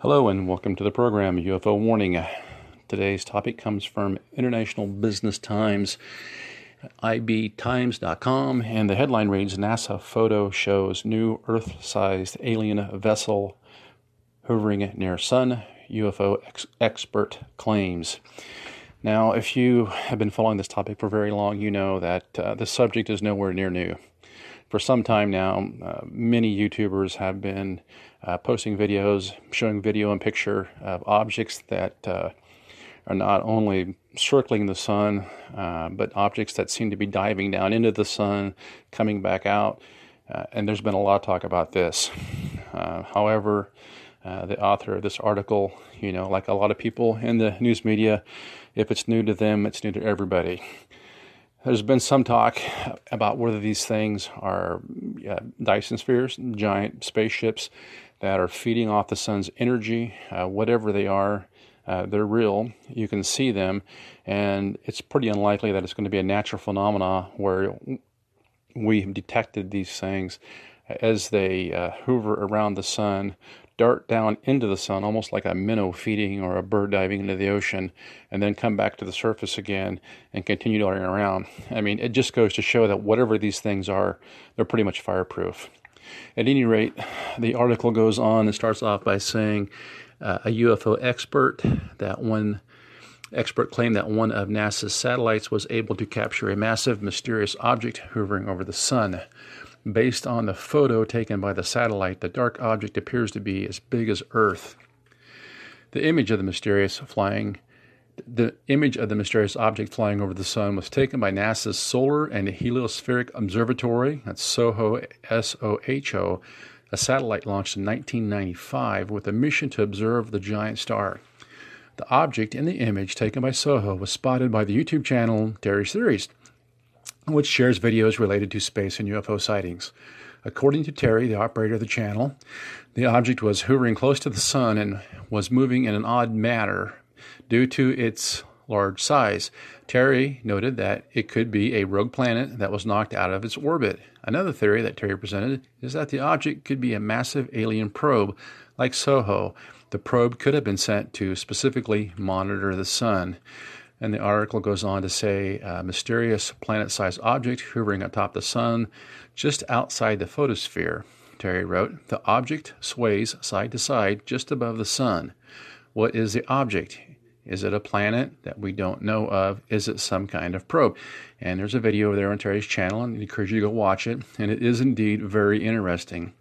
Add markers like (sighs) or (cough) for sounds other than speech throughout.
Hello and welcome to the program UFO Warning. Today's topic comes from International Business Times, ibtimes.com, and the headline reads NASA photo shows new Earth sized alien vessel hovering near Sun UFO ex- expert claims. Now, if you have been following this topic for very long, you know that uh, the subject is nowhere near new. For some time now, uh, many YouTubers have been uh, posting videos showing video and picture of objects that uh, are not only circling the sun, uh, but objects that seem to be diving down into the sun, coming back out. Uh, and there's been a lot of talk about this. however, uh, the author of this article, you know, like a lot of people in the news media, if it's new to them, it's new to everybody. There's been some talk about whether these things are uh, Dyson spheres, giant spaceships that are feeding off the sun's energy, uh, whatever they are. Uh, they're real. You can see them, and it's pretty unlikely that it's going to be a natural phenomena where we have detected these things as they uh, hover around the sun dart down into the sun, almost like a minnow feeding or a bird diving into the ocean, and then come back to the surface again and continue darting around. I mean, it just goes to show that whatever these things are, they're pretty much fireproof. At any rate, the article goes on and starts off by saying uh, a UFO expert that one expert claimed that one of NASA's satellites was able to capture a massive mysterious object hovering over the sun. Based on the photo taken by the satellite, the dark object appears to be as big as Earth. The image of the mysterious flying the image of the mysterious object flying over the sun was taken by NASA's Solar and Heliospheric Observatory, that's SOHO, S O H O, a satellite launched in 1995 with a mission to observe the giant star. The object in the image taken by SOHO was spotted by the YouTube channel Terry's Theories, which shares videos related to space and UFO sightings. According to Terry, the operator of the channel, the object was hovering close to the sun and was moving in an odd manner due to its large size. Terry noted that it could be a rogue planet that was knocked out of its orbit. Another theory that Terry presented is that the object could be a massive alien probe, like SOHO. The probe could have been sent to specifically monitor the sun. And the article goes on to say a mysterious planet sized object hovering atop the sun just outside the photosphere. Terry wrote, The object sways side to side just above the sun. What is the object? Is it a planet that we don't know of? Is it some kind of probe? And there's a video there on Terry's channel, and I encourage you to go watch it. And it is indeed very interesting.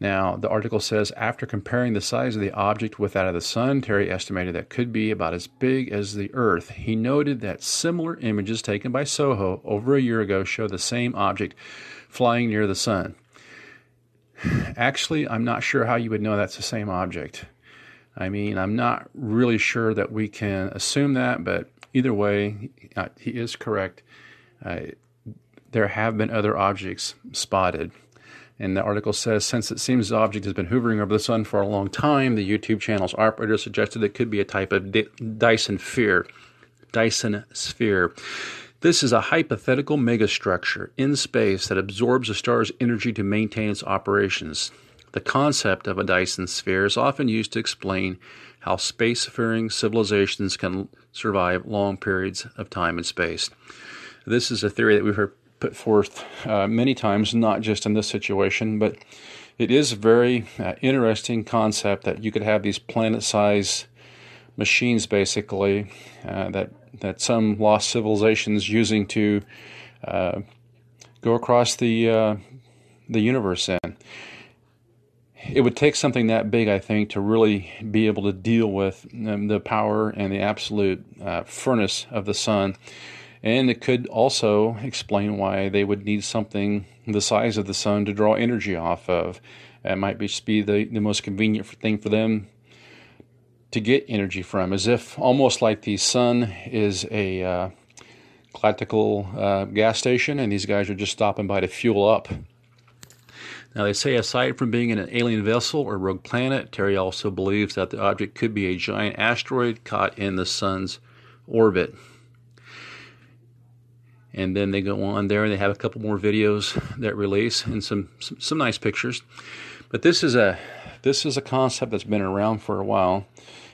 Now, the article says after comparing the size of the object with that of the sun, Terry estimated that could be about as big as the Earth. He noted that similar images taken by SOHO over a year ago show the same object flying near the sun. (sighs) Actually, I'm not sure how you would know that's the same object. I mean, I'm not really sure that we can assume that, but either way, uh, he is correct. Uh, there have been other objects spotted. And the article says since it seems the object has been hovering over the sun for a long time, the YouTube channel's operator suggested it could be a type of Dyson sphere. Dyson sphere. This is a hypothetical megastructure in space that absorbs a star's energy to maintain its operations. The concept of a Dyson sphere is often used to explain how spacefaring civilizations can survive long periods of time and space. This is a theory that we've heard put forth uh, many times, not just in this situation, but it is a very uh, interesting concept that you could have these planet-sized machines, basically, uh, that that some lost civilizations using to uh, go across the uh, the universe in. It would take something that big, I think, to really be able to deal with um, the power and the absolute uh, furnace of the sun and it could also explain why they would need something the size of the sun to draw energy off of. It might be, be the, the most convenient thing for them to get energy from, as if almost like the sun is a uh, galactical uh, gas station and these guys are just stopping by to fuel up. Now, they say aside from being in an alien vessel or rogue planet, Terry also believes that the object could be a giant asteroid caught in the sun's orbit. And then they go on there and they have a couple more videos that release and some, some, some nice pictures. But this is a this is a concept that's been around for a while,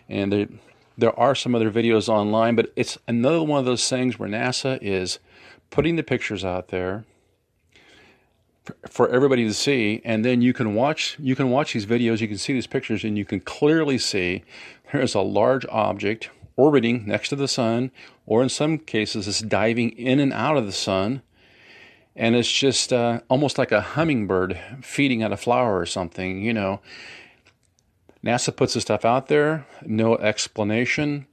and there, there are some other videos online. But it's another one of those things where NASA is putting the pictures out there for everybody to see, and then you can watch you can watch these videos, you can see these pictures, and you can clearly see there is a large object orbiting next to the sun, or in some cases, it's diving in and out of the sun and it's just uh, almost like a hummingbird feeding on a flower or something, you know. NASA puts the stuff out there, no explanation.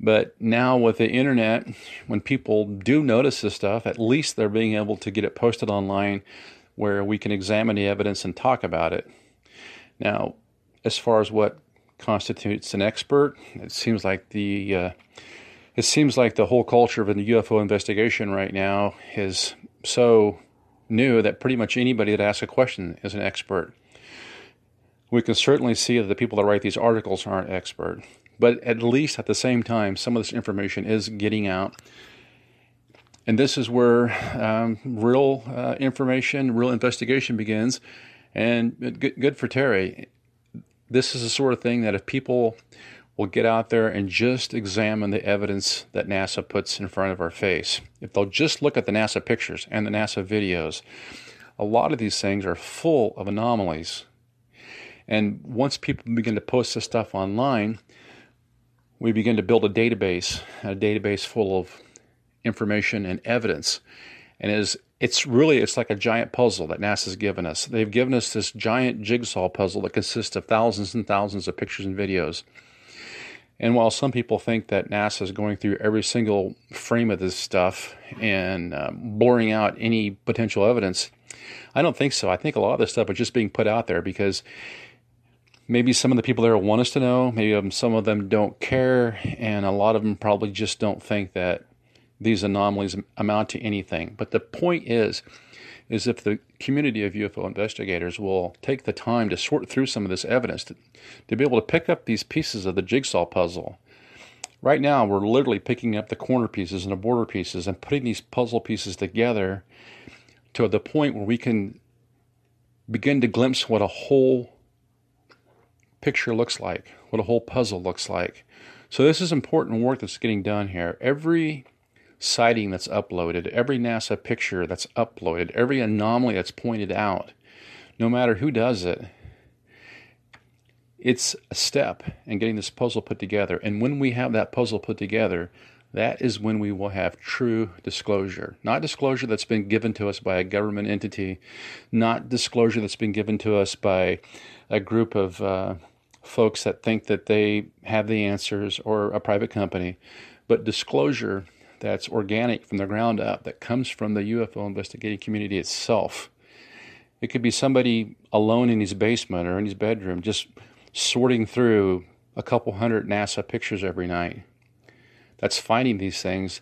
But now with the internet, when people do notice this stuff, at least they're being able to get it posted online where we can examine the evidence and talk about it. Now, as far as what constitutes an expert, it seems like the uh, it seems like the whole culture of the UFO investigation right now is so new that pretty much anybody that asks a question is an expert. We can certainly see that the people that write these articles aren't expert, but at least at the same time, some of this information is getting out. And this is where um, real uh, information, real investigation begins. And good, good for Terry. This is the sort of thing that if people will get out there and just examine the evidence that NASA puts in front of our face. If they'll just look at the NASA pictures and the NASA videos, a lot of these things are full of anomalies. And once people begin to post this stuff online, we begin to build a database, a database full of information and evidence. And it is it's really it's like a giant puzzle that NASA's given us. They've given us this giant jigsaw puzzle that consists of thousands and thousands of pictures and videos. And while some people think that NASA is going through every single frame of this stuff and uh, blurring out any potential evidence, I don't think so. I think a lot of this stuff is just being put out there because maybe some of the people there want us to know, maybe some of them don't care, and a lot of them probably just don't think that these anomalies amount to anything. But the point is, is if the community of UFO investigators will take the time to sort through some of this evidence, to, to be able to pick up these pieces of the jigsaw puzzle. Right now, we're literally picking up the corner pieces and the border pieces and putting these puzzle pieces together to the point where we can begin to glimpse what a whole picture looks like, what a whole puzzle looks like. So, this is important work that's getting done here. Every sighting that's uploaded, every NASA picture that's uploaded, every anomaly that's pointed out, no matter who does it, it's a step in getting this puzzle put together. And when we have that puzzle put together, that is when we will have true disclosure. Not disclosure that's been given to us by a government entity, not disclosure that's been given to us by a group of uh, folks that think that they have the answers or a private company, but disclosure that's organic from the ground up, that comes from the UFO investigating community itself. It could be somebody alone in his basement or in his bedroom just sorting through a couple hundred NASA pictures every night. That's finding these things.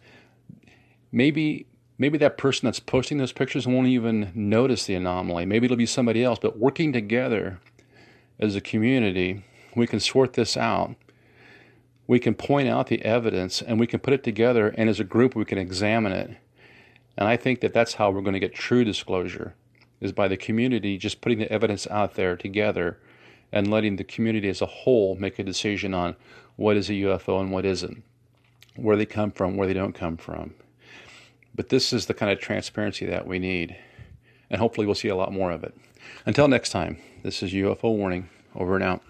Maybe maybe that person that's posting those pictures won't even notice the anomaly. Maybe it'll be somebody else, but working together as a community, we can sort this out we can point out the evidence and we can put it together, and as a group, we can examine it. And I think that that's how we're going to get true disclosure, is by the community just putting the evidence out there together and letting the community as a whole make a decision on what is a UFO and what isn't, where they come from, where they don't come from. But this is the kind of transparency that we need. And hopefully, we'll see a lot more of it. Until next time, this is UFO Warning. Over and out.